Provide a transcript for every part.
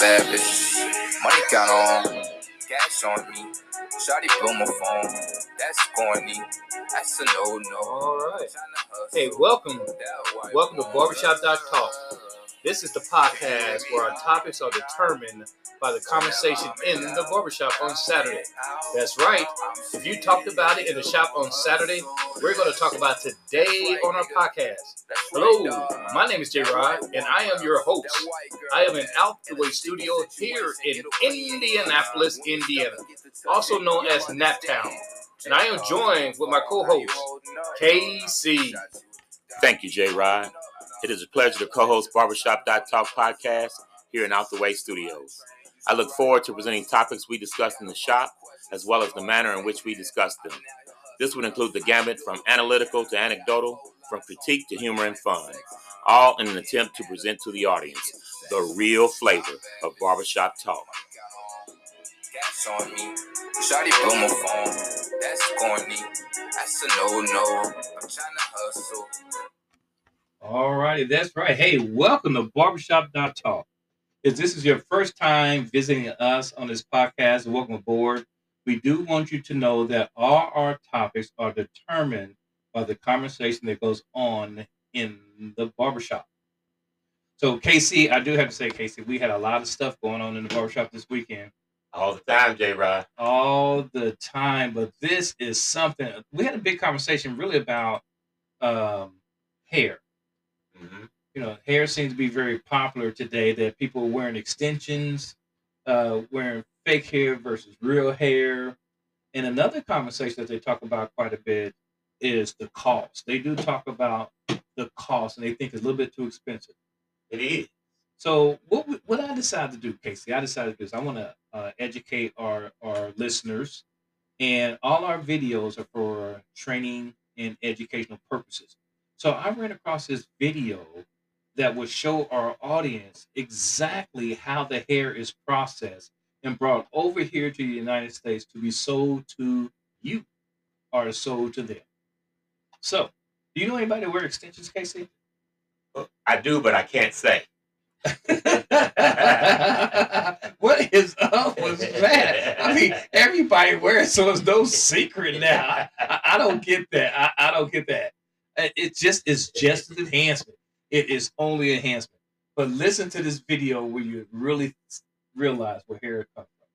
bad bitches. Money count on, cash on me. Shawty blow my phone, that's corny. That's a no no. All right. Hey, welcome. Welcome to Barbershop Talk. This is the podcast where our topics are determined by the conversation in the barbershop on Saturday. That's right. If you talked about it in the shop on Saturday, we're going to talk about today on our podcast. Hello, my name is J Rod, and I am your host. I am in Out the Way Studio here in Indianapolis, Indiana, also known as Naptown. And I am joined with my co host, KC. Thank you, J Rod. It is a pleasure to co host Barbershop Talk podcast here in Out the Way Studios. I look forward to presenting topics we discussed in the shop, as well as the manner in which we discuss them. This would include the gamut from analytical to anecdotal, from critique to humor and fun, all in an attempt to present to the audience the real flavor of barbershop talk. on me. That's to hustle. All righty, that's right. Hey, welcome to Barbershop Talk. If this is your first time visiting us on this podcast, welcome aboard. We do want you to know that all our topics are determined by the conversation that goes on in the barbershop. So, KC, I do have to say, KC, we had a lot of stuff going on in the barbershop this weekend. All the time, J Rod. All the time. But this is something, we had a big conversation really about um, hair Mm-hmm. You know, hair seems to be very popular today. That people are wearing extensions, uh, wearing fake hair versus real hair. And another conversation that they talk about quite a bit is the cost. They do talk about the cost, and they think it's a little bit too expensive. It is. So what what I decided to do, KC, I decided to do is I want to uh, educate our our listeners, and all our videos are for training and educational purposes. So I ran across this video that would show our audience exactly how the hair is processed and brought over here to the United States to be sold to you or sold to them. So, do you know anybody that wear extensions, KC? Uh, I do, but I can't say. what is up with that? I mean, everybody wears, so it's no secret now. I, I don't get that. I, I don't get that. It just is just an enhancement. It is only enhancement. But listen to this video where you really realize where hair comes from.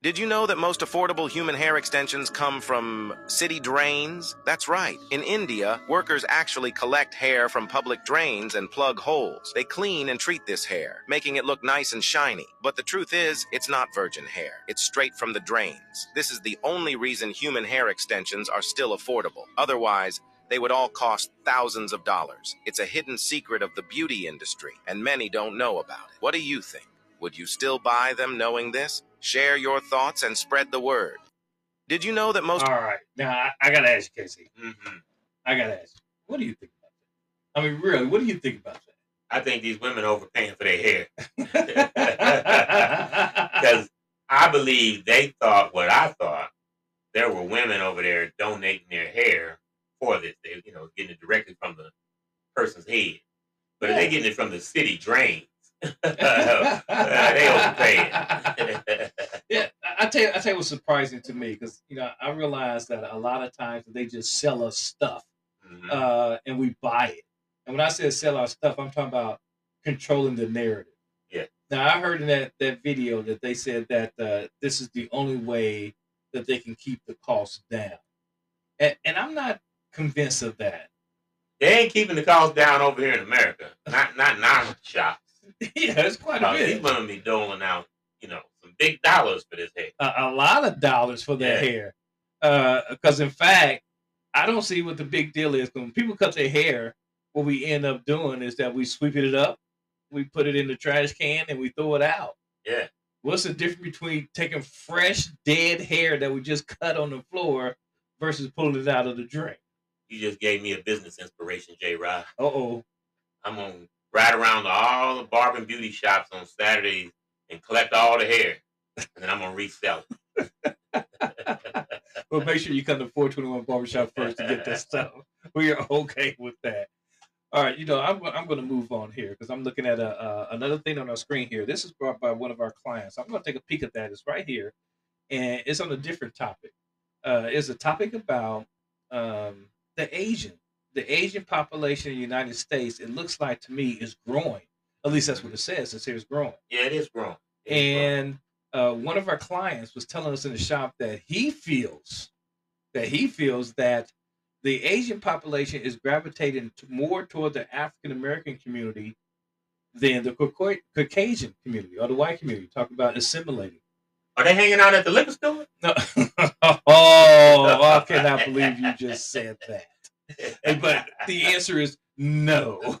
Did you know that most affordable human hair extensions come from city drains? That's right. In India, workers actually collect hair from public drains and plug holes. They clean and treat this hair, making it look nice and shiny. But the truth is, it's not virgin hair. It's straight from the drains. This is the only reason human hair extensions are still affordable. Otherwise, they would all cost thousands of dollars. It's a hidden secret of the beauty industry, and many don't know about it. What do you think? Would you still buy them knowing this? Share your thoughts and spread the word. Did you know that most. All right. Now, I, I got to ask you, KC. Mm-hmm. I got to ask you, what do you think about that? I mean, really, what do you think about that? I think these women overpaying for their hair. Because I believe they thought what I thought. There were women over there donating their hair for this. They, you know, getting it directly from the person's head. But yeah. if they're getting it from the city drains, they overpaying. yeah, I tell you, I tell you what's surprising to me because you know I realize that a lot of times they just sell us stuff, mm-hmm. uh, and we buy it. And when I say sell our stuff, I'm talking about controlling the narrative. Yeah. Now I heard in that that video that they said that uh, this is the only way that they can keep the costs down, and, and I'm not convinced of that. They ain't keeping the cost down over here in America. Not not in our shops. yeah, it's quite a bit. These women be doling out, you know, some big dollars for this hair. A, a lot of dollars for their yeah. hair. Because uh, in fact, I don't see what the big deal is. When people cut their hair, what we end up doing is that we sweep it up, we put it in the trash can, and we throw it out. Yeah. What's the difference between taking fresh dead hair that we just cut on the floor versus pulling it out of the drain? You just gave me a business inspiration, J. Rod. Uh oh. I'm gonna ride around to all the barber and beauty shops on Saturdays and collect all the hair, and then I'm gonna resell it. well, make sure you come to 421 Barbershop first to get that stuff. We are okay with that. All right, you know, I'm I'm going to move on here because I'm looking at a uh, another thing on our screen here. This is brought by one of our clients. I'm going to take a peek at that. It's right here, and it's on a different topic. Uh, it's a topic about um, the Asian, the Asian population in the United States. It looks like to me is growing. At least that's what it says. It says it's growing. Yeah, it is growing. It is And uh, one of our clients was telling us in the shop that he feels that he feels that the Asian population is gravitating to more toward the African American community than the Caucasian community or the white community. Talk about assimilating. Are they hanging out at the liquor store? No. oh, I cannot believe you just said that. But the answer is no.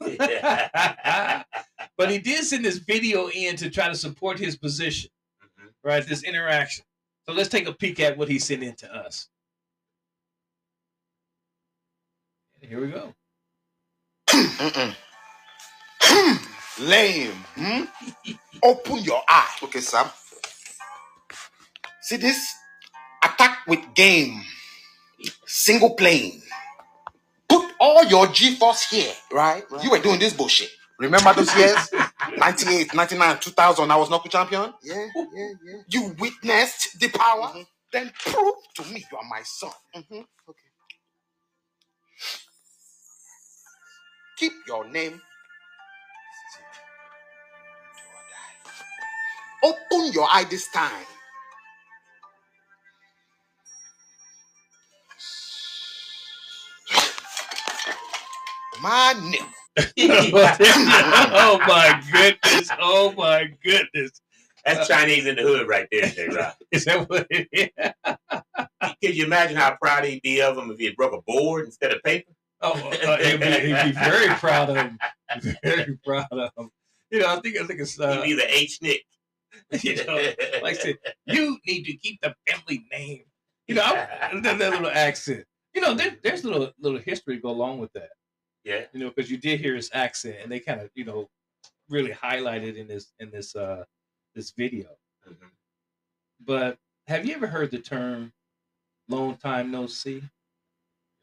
but he did send this video in to try to support his position, Mhm. right? This interaction. So let's take a peek at what he sent in to us. Here we go. Mm-mm. Lame. Hmm? Open your eye. Okay, Sam. See this? Attack with game. Single plane. Put all your G-force here, right? You were doing this bullshit. Remember those years? 98, 99, 2000, I was knuckle champion? Yeah, yeah, yeah. You witnessed the power? Mm-hmm. Then prove to me you are my son. Mm-hmm. Okay. Keep your name Open your eye this time. My nigga. oh my goodness! Oh my goodness! That's Chinese in the hood right there, J. Rock. Is that what it is? Can you imagine how proud he'd be of him if he had broke a board instead of paper? Oh, uh, he'd, be, he'd be very proud of him. Very proud of him. You know, I think I think it's uh, He'd be the H Nick. you know, like I said, you need to keep the family name. You know, I, that, that little accent. You know, there, there's little little history to go along with that. Yeah. You know, because you did hear his accent, and they kind of you know really highlighted in this in this uh this video. Mhm. But have you ever heard the term "long time no see"?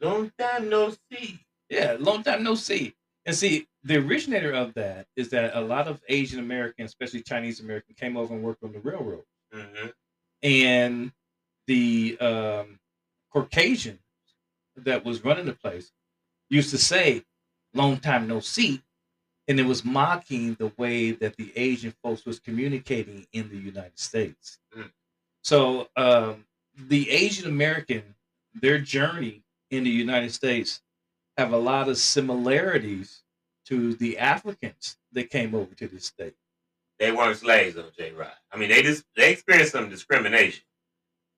Long time no see. Yeah, long time no see. And see, the originator of that is that a lot of Asian Americans, especially Chinese American, came over and worked on the railroad. hmm and the um, Caucasian that was running the place used to say, "Long time no see," and it was mocking the way that the Asian folks was communicating in the United States. Mm. So um, the Asian American, their journey in the United States, have a lot of similarities to the Africans that came over to this state. They weren't slaves though, J. Rock. I mean, they just they experienced some discrimination,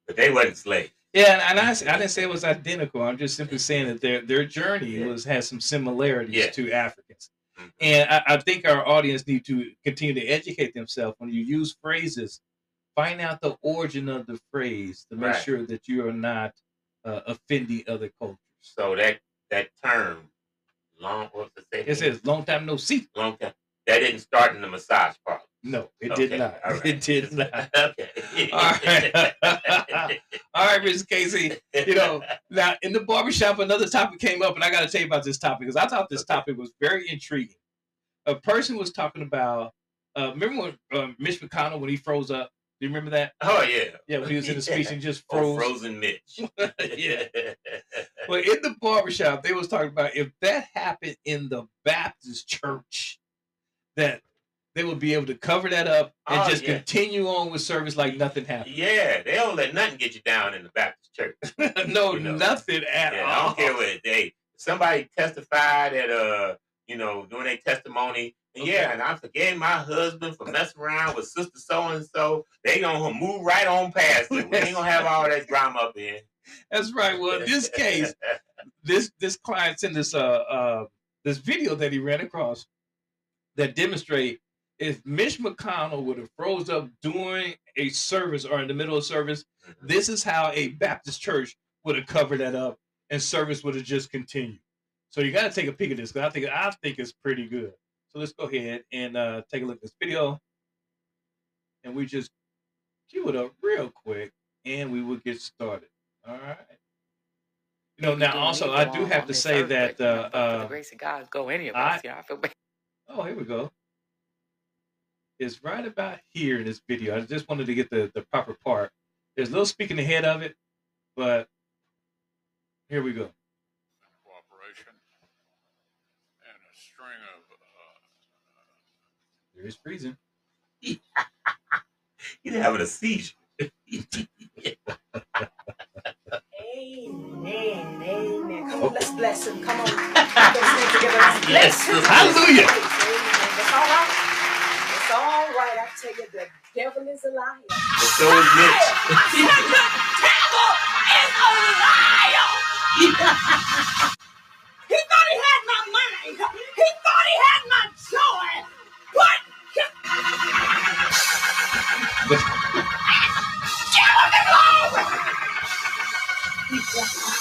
but they wasn't slaves. Yeah, and, I, I didn't say it was identical. I'm just simply saying that their their journey was has some similarities Yeah. to Africans, Mhm. and I, I think our audience need to continue to educate themselves when you use phrases. Find out the origin of the phrase to make Right. sure that you are not uh, offending other cultures. So that that term, long what's it say? It says "long time no see." long time. That didn't start in the massage parlor. No, it Okay, did not. right. It did not. okay. All right. All right, Mr. KC. You know, now in the barbershop, another topic came up, and I got to tell you about this topic because I thought this Okay. topic was very intriguing. A person was talking about. Uh, remember when uh, Mitch McConnell when he froze up? Do you remember that? Oh yeah. Yeah, when he was in the speech and just Oh, froze. frozen Mitch. Yeah. Well, in the barbershop, they was talking about if that happened in the Baptist church, that they would be able to cover that up and Oh, just yeah. continue on with service like nothing happened. Yeah, they don't let nothing get you down in the Baptist church. no, You know. nothing at Yeah, I don't care what they. Somebody testified at uh, you know, doing their testimony. And Okay. Yeah, and I forgave my husband for messing around with sister so and so. They gonna move right on past it. We ain't gonna have all that drama up in. That's right. Well, in this case, this this client sent this uh, uh this video that he ran across that demonstrate if Mitch McConnell would have froze up during a service or in the middle of service, this is how a Baptist church would have covered that up and service would have just continued. So you got to take a peek at this because I think I think it's pretty good. So let's go ahead and uh, take a look at this video, and we just cue it up real quick, and we will get started. All right. You know, now also I do have to say that uh, uh, the grace of God go any of us. I, know, I feel bad. Oh, here we go. It's right about here in this video. I just wanted to get the, the proper part. There's a little speaking ahead of it, but here we go. Cooperation and a string of. Uh, there is freezing. He's having a seizure. amen. Amen. Come on, let's bless him. Come on. Let's together. Yes. Hallelujah. It's all right. It's all right. I tell you, the devil is a liar. So is Mitch. the devil is a liar. he thought he had my money. He thought he had my joy. But All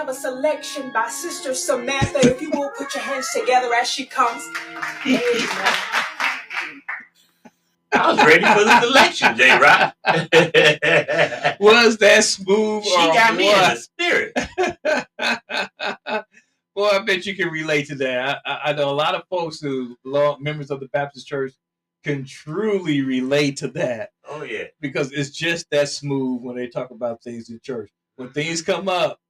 have a selection by Sister Samantha. If you will put your hands together as she comes. I was ready for the selection, J. Rock. Was that smooth? she got me in the spirit. Boy, I bet you can relate to that. I, I know a lot of folks who belong members of the Baptist Church can truly relate to that. Oh yeah, because it's just that smooth when they talk about things in church. When things come up,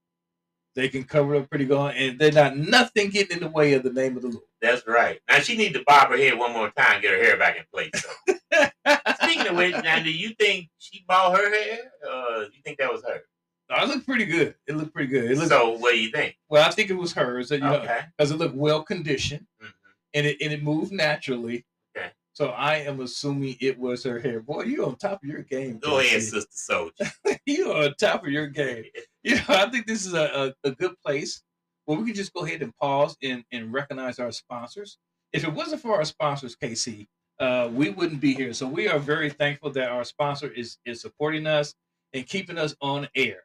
they can cover up pretty good, and they're not nothing getting in the way of the name of the Lord. That's right. Now she needs to bob her head one more time, get her hair back in place. So. Speaking of which, now do you think she bought her hair? Uh, you think that was her? No, it looked pretty good. It looked pretty good. It looked, so what do you think? Well, I think it was hers. You okay. Because it looked well conditioned, Mhm. and it and it moved naturally. Okay. So I am assuming it was her hair. Boy, you on top of your game. Go ahead, Sister Soldier. you on top of your game. You know, I think this is a, a, a good place where we can just go ahead and pause and, and recognize our sponsors. If it wasn't for our sponsors, KC, uh, we wouldn't be here. So we are very thankful that our sponsor is is supporting us and keeping us on air.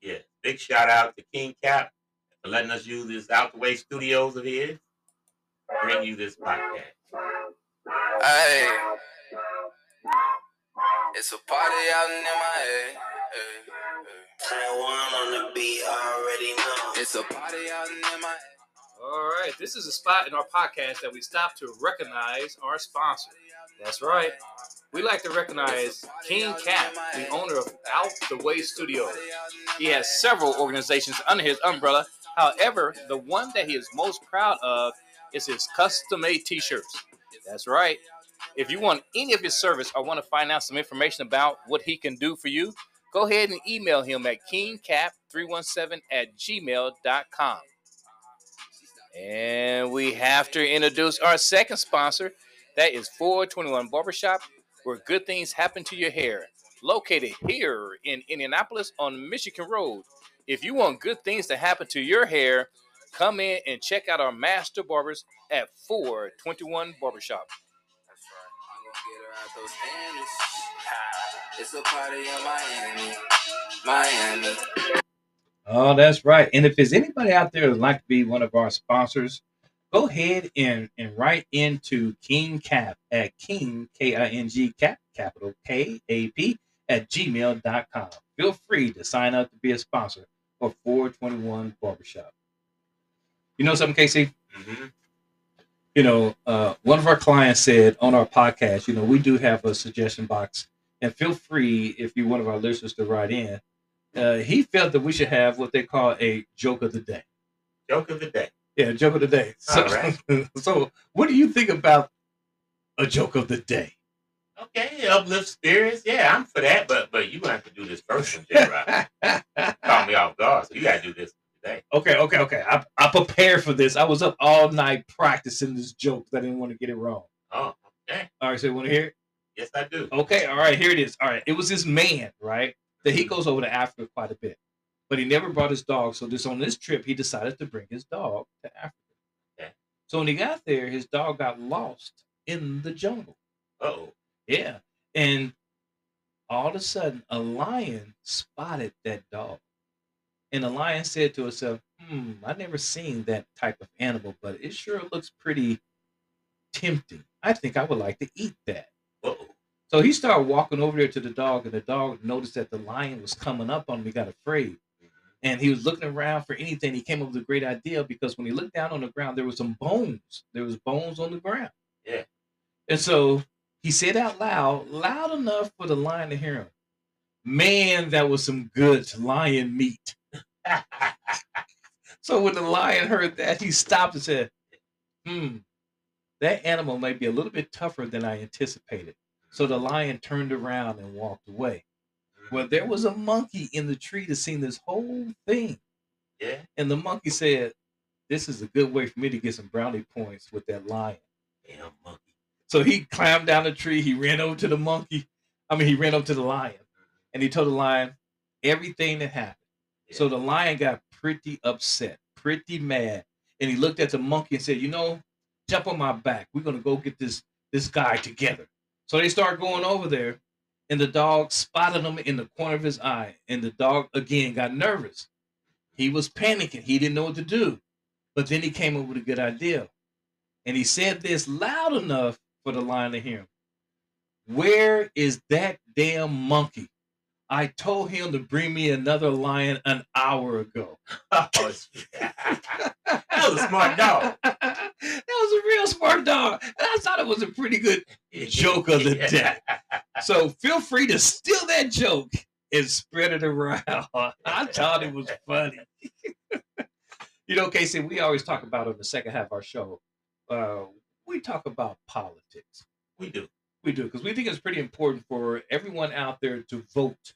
Yeah. Big shout out to King Cap for letting us use this out the way studios of his. Bring you this podcast. Hey, it's a party out in MIA. Hey, hey. It's a party out in MIA. All right, this is a spot in our podcast that we stop to recognize our sponsor. That's right. We like to recognize King Cap, the owner of Out the Way Studios. He has several organizations under his umbrella. However, the one that he is most proud of is his custom made t shirts. That's right. If you want any of his service or want to find out some information about what he can do for you, go ahead and email him at kingcap317 at gmail.com. And we have to introduce our second sponsor. That is 421 Barbershop, where good things happen to your hair. Located here in Indianapolis on Michigan Road. If you want good things to happen to your hair, come in and check out our master barbers at 421 Barbershop. That's right. I'm gonna get her out those. It's a party in Miami. Miami. Oh, that's right. And if there's anybody out there that'd like to be one of our sponsors, go ahead and, and write into King Cap at King, K I N G Cap, capital K A P, at gmail.com. Feel free to sign up to be a sponsor for 421 Barbershop. You know something, KC? Mm-hmm. You know, uh, one of our clients said on our podcast, you know, we do have a suggestion box, and feel free if you're one of our listeners to write in. Uh, he felt that we should have what they call a joke of the day. Joke of the day. Yeah, joke of the day. So, right. so what do you think about a joke of the day? Okay, uplift spirits. Yeah, I'm for that. But but you gonna have to do this first one, J. Caught me off guard, so you gotta do this okay, okay, okay. I, I prepared for this. I was up all night practicing this joke. I didn't want to get it wrong. Oh, okay. All right, so you want to hear it? Yes, I do. Okay, all right, here it is. All right, it was this man, right? That he goes over to Africa quite a bit, but he never brought his dog. So this on this trip, he decided to bring his dog to Africa. Okay. So when he got there, his dog got lost in the jungle. Oh, Yeah, and all of a sudden, a lion spotted that dog, and the lion said to itself, "Hmm, I never seen that type of animal, but it sure looks pretty tempting. I think I would like to eat that. Uh-oh. So he started walking over there to the dog, and the dog noticed that the lion was coming up on him. He got afraid. And he was looking around for anything. He came up with a great idea because when he looked down on the ground, there was some bones. There was bones on the ground. Yeah. And so he said out loud, loud enough for the lion to hear him, Man, that was some good lion meat. so when the lion heard that, he stopped and said, Hmm, that animal may be a little bit tougher than I anticipated. So the lion turned around and walked away. Well, there was a monkey in the tree that seen this whole thing. Yeah. And the monkey said, This is a good way for me to get some brownie points with that lion. Damn monkey. So he climbed down the tree. He ran over to the monkey. I mean, he ran over to the lion and he told the lion everything that happened. So the lion got pretty upset, pretty mad. And he looked at the monkey and said, You know, jump on my back. We're going to go get this, this guy together. So they start going over there and the dog spotted him in the corner of his eye. And the dog again got nervous. He was panicking. He didn't know what to do. But then he came up with a good idea. And he said this loud enough for the lion to hear him. Where is that damn monkey? I told him to bring me another lion an hour ago. That was a smart dog. that was a real smart dog. And I thought it was a pretty good joke of the day. So feel free to steal that joke and spread it around. I thought it was funny. you know, KC, we always talk about on the second half of our show, uh, we talk about politics. We do. We do, because we think it's pretty important for everyone out there to vote.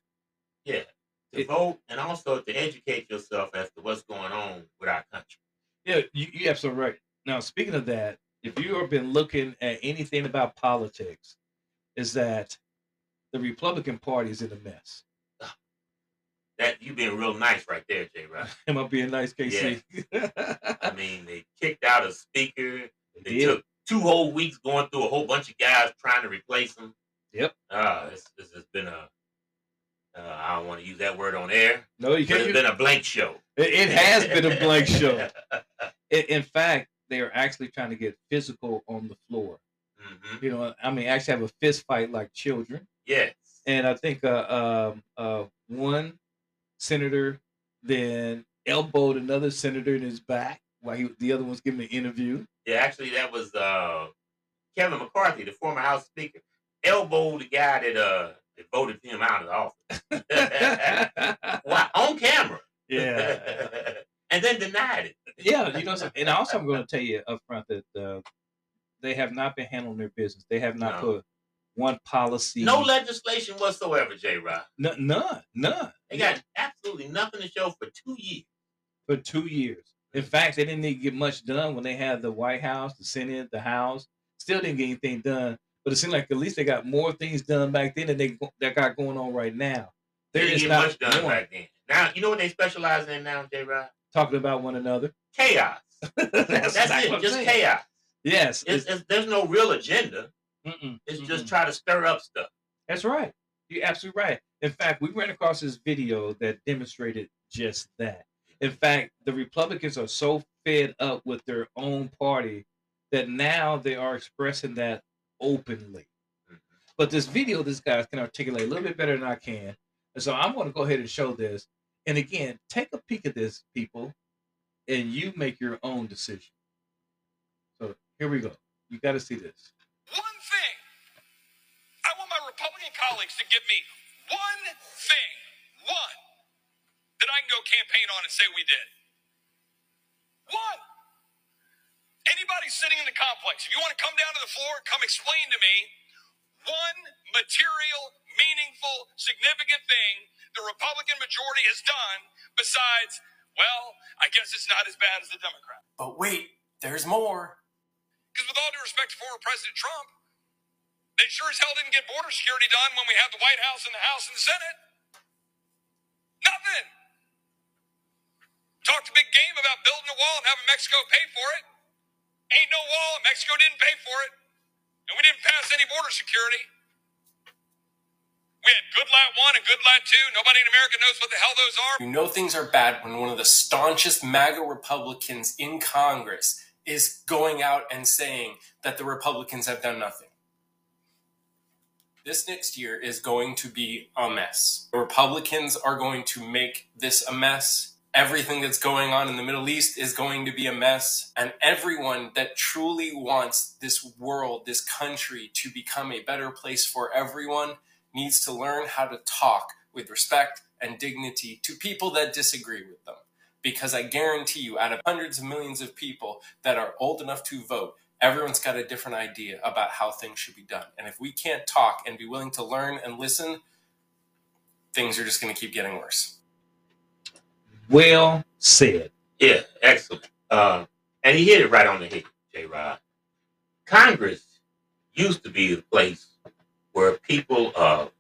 Yeah. To It- vote and also to educate yourself as to what's going on with our country. Yeah, you, you're absolutely right. Now, speaking of that, if you have been looking at anything about politics, is that the Republican Party is in a mess. That you being real nice right there, J. Rod. Am I being nice, KC? I mean, they kicked out a speaker. They did. took two whole weeks going through a whole bunch of guys trying to replace him. Yep. Uh, this, has been a, don't want to use that word on air, No, you can't. it's been a blank show. It, it has been a blank show. In, in fact, they are actually trying to get physical on the floor. hmm You know, I mean, actually have a fist fight like children. Yes. And I think uh, um, uh, one senator then elbowed another senator in his back while he, the other one's giving an interview. Yeah, actually, that was uh, Kevin McCarthy, the former House Speaker, elbowed the guy that uh that voted him out of the office. Why on camera? yeah. and then denied it. yeah, you know, and also I'm going to tell you up front that uh, they have not been handling their business. They have not No. put one policy. No legislation whatsoever, J. Rod. N- none, none. They got absolutely nothing to show for two years. for two years. In fact, they didn't even get much done when they had the White House, the Senate, the House. Still didn't get anything done. But it seemed like at least they got more things done back then than they that got going on right now. They They're didn't just get not much done back then. Now, you know what they specialize in now, J. Rod? talking about one another. Chaos. That's, That's it, just saying. chaos. Yes, It's, it's, there's no real agenda. mm-mm, It's mm-mm. just try to stir up stuff. That's right. You're absolutely right. In fact, we ran across this video that demonstrated just that. In fact, the Republicans are so fed up with their own party that now they are expressing that openly. Mm-hmm. But this video, this guy can articulate a little bit better than I can. And so I'm going to go ahead and show this. And again, take a peek at this, people, and you make your own decision. So here we go. You got to see this. one thing. I want my Republican colleagues to give me one thing, one, that I can go campaign on and say we did. One. Anybody sitting in the complex, if you want to come down to the floor, come explain to me one material, meaningful, significant thing the Republican majority has done besides, well, I guess it's not as bad as the Democrat. But wait, there's more. Because with all due respect to former President Trump, they sure as hell didn't get border security done when we had the White House and the House and the Senate. Nothing. Talked a big game about building a wall and having Mexico pay for it. Ain't no wall, Mexico didn't pay for it. And we didn't pass any border security. We had Goodlatte one and Goodlatte two. Nobody in America knows what the hell those are. You know things are bad when one of the staunchest MAGA Republicans in Congress is going out and saying that the Republicans have done nothing. This next year is going to be a mess. The Republicans are going to make this a mess. Everything that's going on in the Middle East is going to be a mess. And everyone that truly wants this world, this country to become a better place for everyone needs to learn how to talk with respect and dignity to people that disagree with them. Because I guarantee you, out of hundreds of millions of people that are old enough to vote, everyone's got a different idea about how things should be done. And if we can't talk and be willing to learn and listen, things are just going to keep getting worse. Well said. Yeah, excellent. Uh, and he hit it right on the head, J. Rod. Congress used to be the place where people of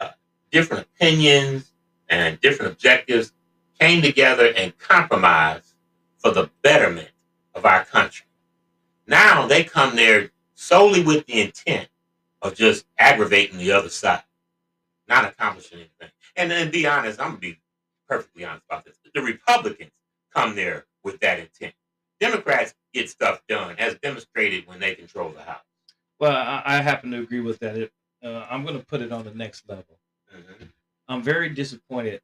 uh, different opinions and different objectives came together and compromised for the betterment of our country. Now they come there solely with the intent of just aggravating the other side, not accomplishing anything. And then be honest, I'm gonna be perfectly honest about this. The Republicans come there with that intent. Democrats get stuff done, as demonstrated when they control the House. Well, I, I happen to agree with that. It, uh, I'm going to put it on the next level. Mm-hmm. I'm very disappointed,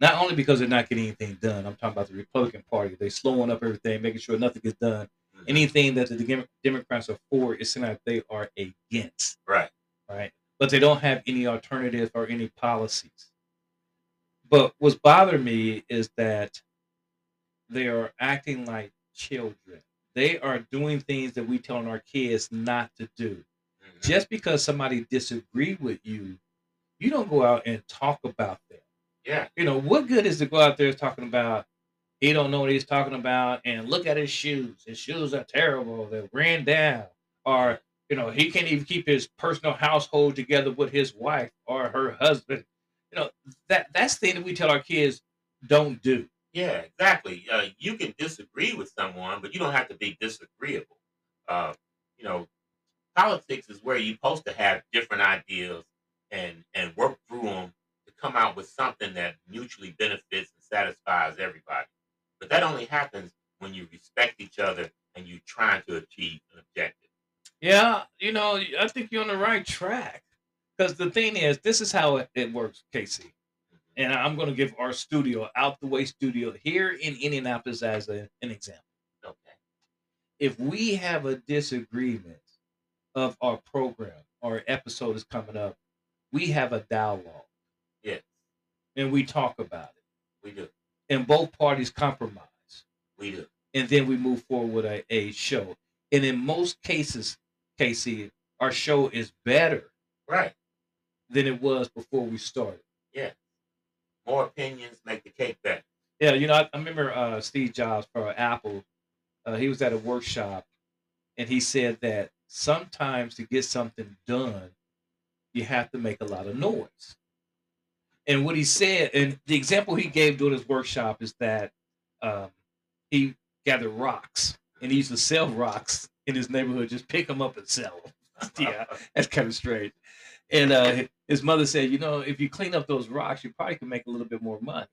not only because they're not getting anything done. I'm talking about the Republican Party. They're slowing up everything, making sure nothing gets done. Mm-hmm. Anything that the Dem- Democrats are for is something that they are against. Right. Right. But they don't have any alternatives or any policies. But what's bothered me is that they are acting like children. They are doing things that we telling our kids not to do. Mm-hmm. Just because somebody disagree with you, you don't go out and talk about them. Yeah. You know, what good is to go out there talking about he don't know what he's talking about and look at his shoes. His shoes are terrible. They ran down. Or, you know, he can't even keep his personal household together with his wife or her husband. You know, that that's the thing that we tell our kids don't do. Yeah, exactly. Uh, you can disagree with someone, but you don't have to be disagreeable. Uh, you know, politics is where you're supposed to have different ideas and and work through them to come out with something that mutually benefits and satisfies everybody. But that only happens when you respect each other and you're trying to achieve an objective. Yeah, you know, I think you're on the right track. Because the thing is, this is how it, it works, KC. And I'm going to give our studio, Out the Way Studio, here in Indianapolis as a, an example. Okay. If we have a disagreement of our program or episode is coming up, we have a dialogue Yes, and we talk about it. we do. And both parties compromise. We do. and then we move forward with a, a show. And in most cases, KC, our show is better Right. Than it was before we started. Yeah. More opinions make the cake better. Yeah, you know, I, I remember uh, Steve Jobs for Apple. Uh, he was at a workshop, and he said that sometimes to get something done, you have to make a lot of noise. And what he said, and the example he gave during his workshop is that um, he gathered rocks and he used to sell rocks in his neighborhood, just pick them up and sell them. yeah, that's kind of strange. And uh, his mother said, you know, if you clean up those rocks, you probably can make a little bit more money.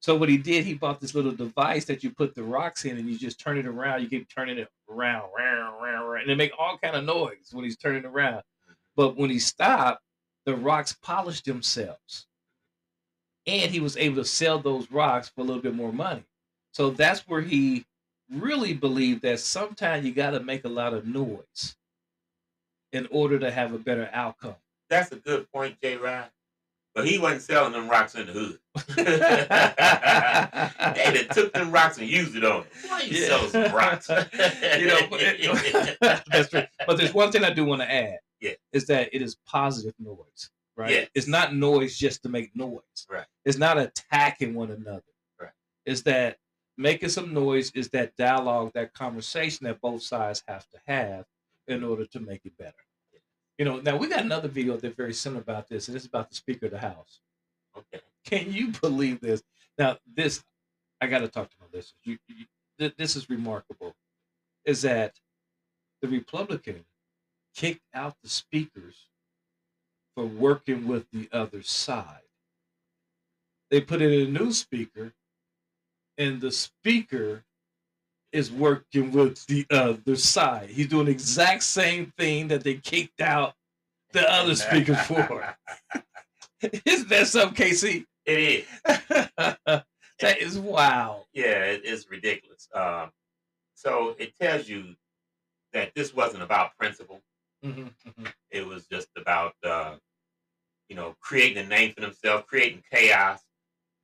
So what he did, he bought this little device that you put the rocks in, and you just turn it around. You keep turning it around, round, round, round, and they make all kind of noise when he's turning around. But when he stopped, the rocks polished themselves, and he was able to sell those rocks for a little bit more money. So that's where he really believed that sometimes you got to make a lot of noise in order to have a better outcome. That's a good point, J. Rod. But he wasn't selling them rocks in the hood. they done took them rocks and used it on him. Why you Yeah. sell some rocks? you know, but that's right. But there's one thing I do want to add. Yeah. Is that it is positive noise, right? Yes. It's not noise just to make noise. Right. It's not attacking one another. Right. It's that making some noise is that dialogue, that conversation that both sides have to have in order to make it better. You know, now we got another video that's very similar about this, and it's about the Speaker of the House. Okay. Can you believe this? Now, this I got to talk to my listeners. You, you, th- this is remarkable. Is that the Republican kicked out the speakers for working with the other side? They put in a new speaker, and the speaker is working with the other side. He's doing the exact same thing that they kicked out the other speaker for. Isn't that something, KC? It is. that is wow. Yeah, it's ridiculous. Um, so it tells you that this wasn't about principle. Mm-hmm, mm-hmm. It was just about, uh, you know, creating a name for themselves, creating chaos,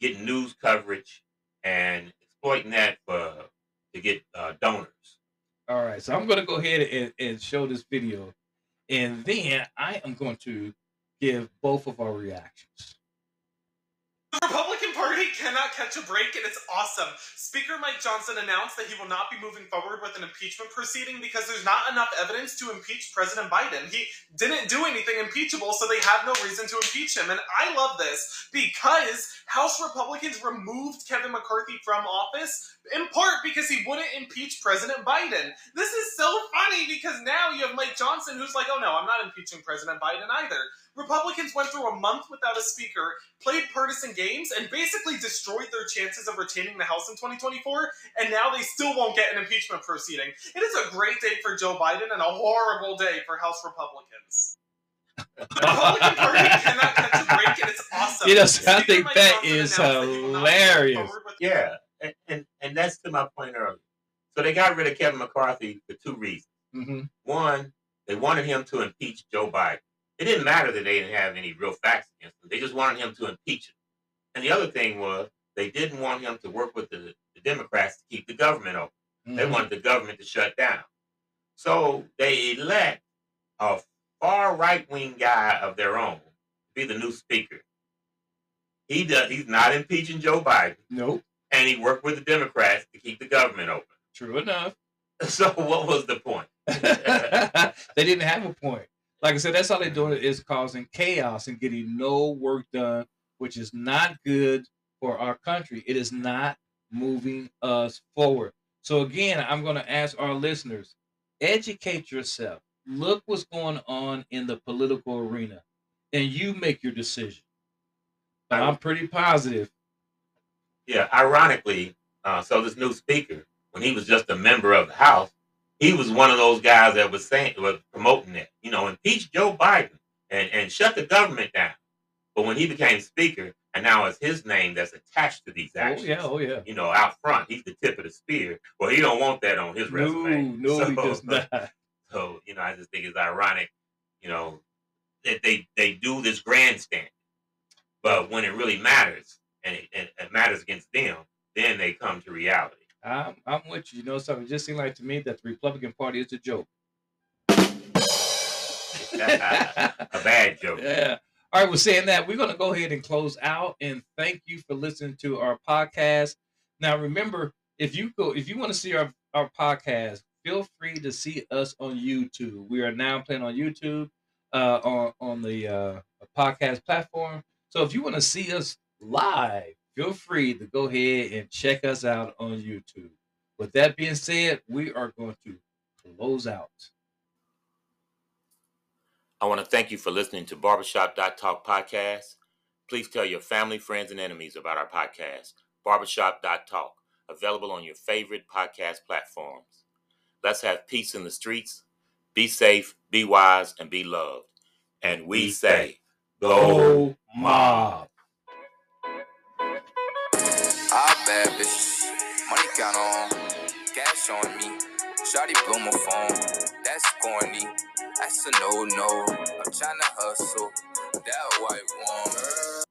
getting news coverage, and exploiting that for to get uh, donors. All right, so I'm going to go ahead and, and show this video, and then I am going to give both of our reactions. The Republican Party cannot catch a break, and it's awesome. Speaker Mike Johnson announced that he will not be moving forward with an impeachment proceeding because there's not enough evidence to impeach President Biden. He didn't do anything impeachable, so they have no reason to impeach him. And I love this because House Republicans removed Kevin McCarthy from office in part because he wouldn't impeach President Biden. This is so funny because now you have Mike Johnson who's like, oh no, I'm not impeaching President Biden either. Republicans went through a month without a speaker, played partisan games, and basically destroyed their chances of retaining the House in 2024, and now they still won't get an impeachment proceeding. It is a great day for Joe Biden and a horrible day for House Republicans. The Republican Party cannot catch a break, and it's awesome. You know, I think Mike that Johnson is announced that he will not be moving hilarious. Yeah, and, and and that's to my point earlier. So they got rid of Kevin McCarthy for two reasons. Mm-hmm. One, they wanted him to impeach Joe Biden. It didn't matter that they didn't have any real facts against him. They just wanted him to impeach him. And the other thing was they didn't want him to work with the, the Democrats to keep the government open. They Mhm. wanted the government to shut down. So they elect a far right wing guy of their own to be the new speaker. He does. He's not impeaching Joe Biden, Nope. and he worked with the Democrats to keep the government open. True enough. So what was the point? they didn't have a point. Like I said, that's all they're doing is causing chaos and getting no work done, which is not good for our country. It is not moving us forward. So again, I'm going to ask our listeners, educate yourself. Look what's going on in the political arena, and you make your decision. I'm pretty positive. Yeah, ironically, uh, so this new speaker, when he was just a member of the House, he was one of those guys that was saying was promoting that, you know, impeach Joe Biden and, and shut the government down. But when he became speaker, and now it's his name that's attached to these Oh actions, yeah, oh yeah. you know, out front, he's the tip of the spear. Well, he don't want that on his No, resume. no, he So- does not. So, you know, I just think it's ironic, you know, that they they do this grandstand, but when it really matters and it, and it matters against them, then they come to reality. I'm, I'm with you. You know something? It just seemed like to me that the Republican Party is a joke. a bad joke. Yeah. All right, well, saying that, we're going to go ahead and close out. And thank you for listening to our podcast. Now, remember, if you go, if you want to see our, our podcast, feel free to see us on YouTube. We are now playing on YouTube, uh, on on the uh, podcast platform. So if you want to see us live, feel free to go ahead and check us out on YouTube. With that being said, we are going to close out. I want to thank you for listening to Barbershop.talk podcast. Please tell your family, friends, and enemies about our podcast, Barbershop.talk, available on your favorite podcast platforms. Let's have peace in the streets. Be safe, be wise, and be loved. And we say, Go mob. Bad bitches, money count on, cash on me. Shawty blow my phone, that's corny. That's a no no. I'm tryna hustle, that white woman.